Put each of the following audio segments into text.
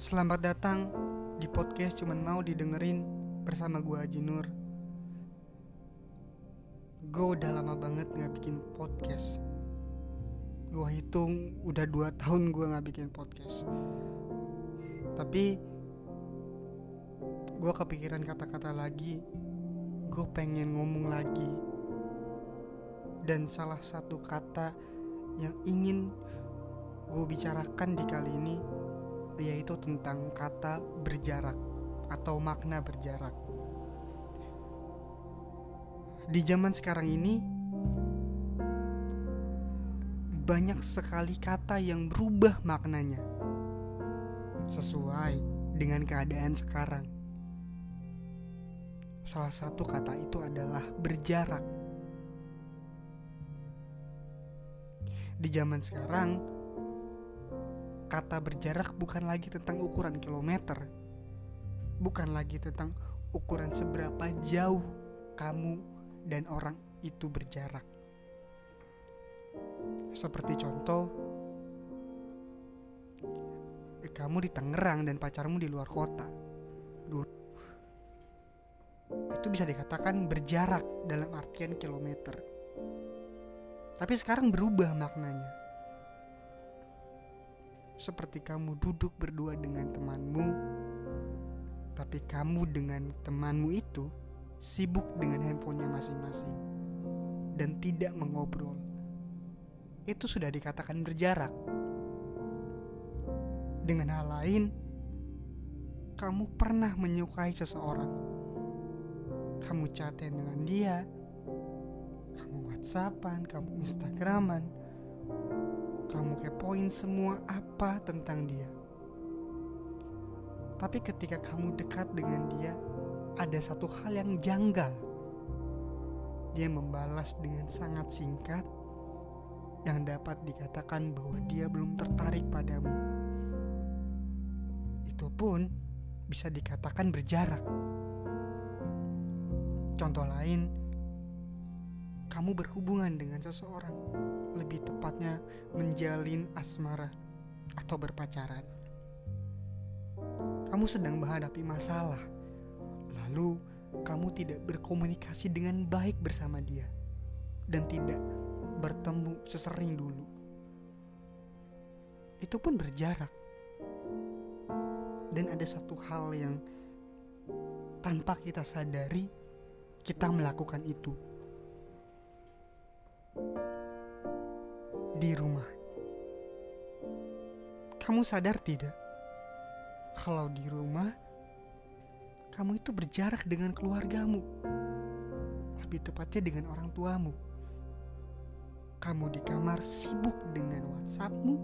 Selamat datang di podcast cuman mau didengerin bersama gue Haji Nur. Gue udah lama banget gak bikin podcast. Gue hitung udah 2 tahun gue gak bikin podcast. Tapi Gue kepikiran kata-kata lagi. Gue pengen ngomong lagi. Dan salah satu kata yang ingin gue bicarakan di kali ini yaitu tentang kata berjarak atau makna berjarak. Di zaman sekarang ini banyak sekali kata yang berubah maknanya sesuai dengan keadaan sekarang. Salah satu kata itu adalah berjarak. Di zaman sekarang, kata berjarak bukan lagi tentang ukuran kilometer, bukan lagi tentang ukuran seberapa jauh kamu dan orang itu berjarak. Seperti contoh, kamu di Tangerang dan pacarmu di luar kota. Itu bisa dikatakan berjarak dalam artian kilometer. Tapi sekarang berubah maknanya seperti kamu duduk berdua dengan temanmu, tapi kamu dengan temanmu itu sibuk dengan handphonenya masing-masing dan tidak mengobrol. Itu sudah dikatakan berjarak. Dengan hal lain, kamu pernah menyukai seseorang. Kamu chatin dengan dia, kamu whatsappan, kamu instagraman, kamu kepoin semua apa tentang dia. Tapi ketika kamu dekat dengan dia, ada satu hal yang janggal. Dia membalas dengan sangat singkat yang dapat dikatakan bahwa dia belum tertarik padamu. Itu pun bisa dikatakan berjarak. Contoh lain, kamu berhubungan dengan seseorang lebih tepatnya menjalin asmara atau berpacaran. Kamu sedang menghadapi masalah, lalu kamu tidak berkomunikasi dengan baik bersama dia dan tidak bertemu sesering dulu. Itu pun berjarak. Dan ada satu hal yang tanpa kita sadari, kita melakukan itu di rumah. Kamu sadar tidak? Kalau di rumah, kamu itu berjarak dengan keluargamu. Lebih tepatnya dengan orang tuamu. Kamu di kamar sibuk dengan WhatsAppmu,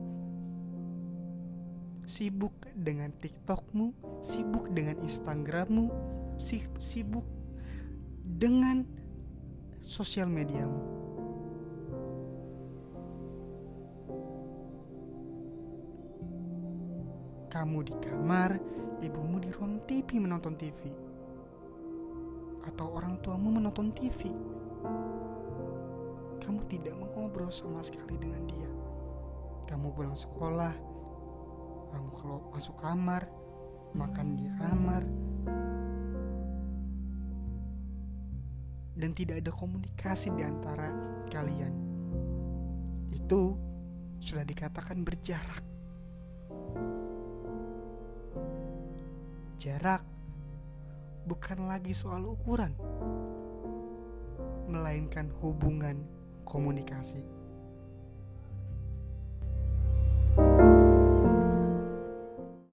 sibuk dengan TikTokmu, sibuk dengan Instagrammu, sibuk dengan sosial mediamu. Kamu di kamar, ibumu di ruang TV menonton TV. Atau orang tuamu menonton TV. Kamu tidak mengobrol sama sekali dengan dia. Kamu pulang sekolah, kamu kalau masuk kamar, makan di kamar, dan tidak ada komunikasi di antara kalian. Itu sudah dikatakan berjarak. Jarak bukan lagi soal ukuran, melainkan hubungan komunikasi.